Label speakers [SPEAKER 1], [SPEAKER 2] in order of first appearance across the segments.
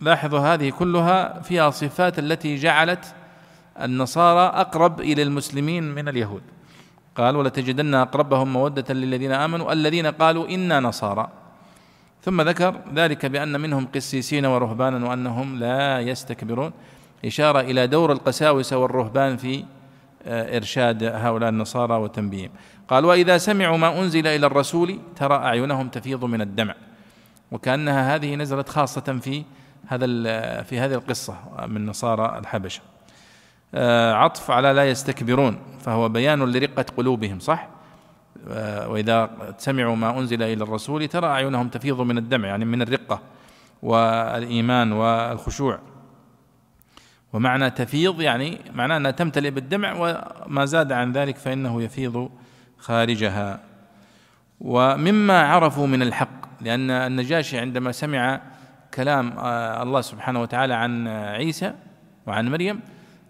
[SPEAKER 1] لاحظوا هذه كلها فيها صفات التي جعلت النصارى أقرب إلى المسلمين من اليهود. قال ولتجدن أقربهم مودة للذين آمنوا الذين قالوا إنا نصارى. ثم ذكر ذلك بأن منهم قسيسين ورهبانا وأنهم لا يستكبرون. إشارة إلى دور القساوسة والرهبان في آه، إرشاد هؤلاء النصارى وتنبيههم قال وإذا سمعوا ما أنزل إلى الرسول ترى أعينهم تفيض من الدمع. وكأنها هذه نزلت خاصة في هذا في هذه القصة من نصارى الحبشة. آه، عطف على لا يستكبرون فهو بيان لرقة قلوبهم صح؟ آه، وإذا سمعوا ما أنزل إلى الرسول ترى أعينهم تفيض من الدمع يعني من الرقة والإيمان والخشوع. ومعنى تفيض يعني معناه أنها تمتلئ بالدمع وما زاد عن ذلك فإنه يفيض خارجها. ومما عرفوا من الحق لأن النجاشي عندما سمع كلام آه، الله سبحانه وتعالى عن عيسى وعن مريم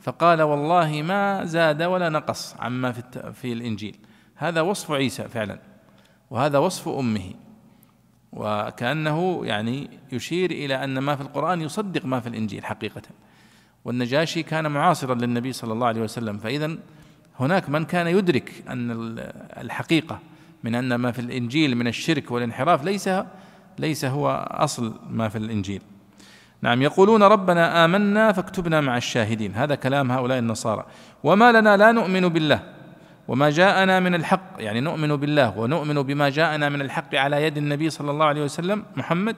[SPEAKER 1] فقال والله ما زاد ولا نقص عما في في الإنجيل. هذا وصف عيسى فعلا وهذا وصف أمه. وكأنه يعني يشير إلى أن ما في القرآن يصدق ما في الإنجيل حقيقة. والنجاشي كان معاصرا للنبي صلى الله عليه وسلم فاذا هناك من كان يدرك أن الحقيقة من أن ما في الإنجيل من الشرك والانحراف ليس ليس هو أصل ما في الإنجيل. نعم يقولون ربنا آمنا فاكتبنا مع الشاهدين. هذا كلام هؤلاء النصارى. وما لنا لا نؤمن بالله. وما جاءنا من الحق يعني نؤمن بالله ونؤمن بما جاءنا من الحق على يد النبي صلى الله عليه وسلم محمد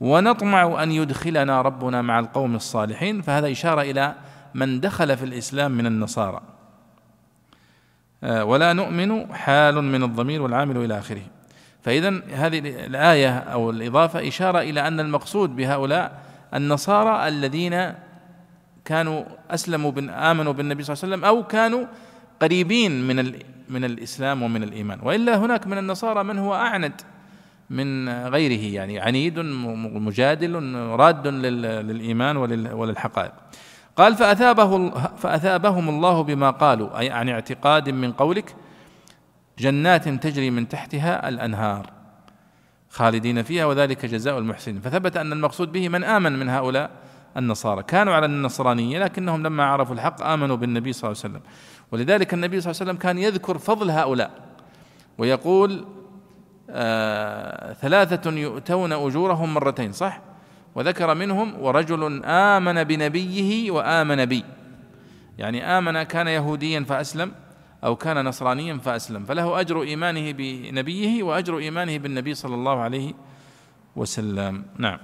[SPEAKER 1] ونطمع أن يدخلنا ربنا مع القوم الصالحين. فهذا إشارة إلى من دخل في الإسلام من النصارى. آه، ولا نؤمن حال من الضمير والعامل إلى آخره. فإذا هذه الآية أو الإضافة إشارة إلى أن المقصود بهؤلاء النصارى الذين كانوا أسلموا آمنوا بالنبي صلى الله عليه وسلم أو كانوا قريبين من من الإسلام ومن الإيمان. وإلا هناك من النصارى من هو أعند من غيره يعني عنيد مجادل راد للإيمان وللحقائق. قال فأثابه فأثابهم الله بما قالوا أي عن اعتقاد من قولك جنات تجري من تحتها الأنهار خالدين فيها وذلك جزاء المحسنين. فثبت أن المقصود به من آمن من هؤلاء النصارى. كانوا على النصرانية لكنهم لما عرفوا الحق آمنوا بالنبي صلى الله عليه وسلم. ولذلك النبي صلى الله عليه وسلم كان يذكر فضل هؤلاء ويقول آه ثلاثة يؤتون أجورهم مرتين صح؟ وذكر منهم ورجل آمن بنبيه وآمن بي. يعني آمن كان يهوديا فأسلم أو كان نصرانيا فأسلم. فله أجر إيمانه بنبيه وأجر إيمانه بالنبي صلى الله عليه وسلم. نعم.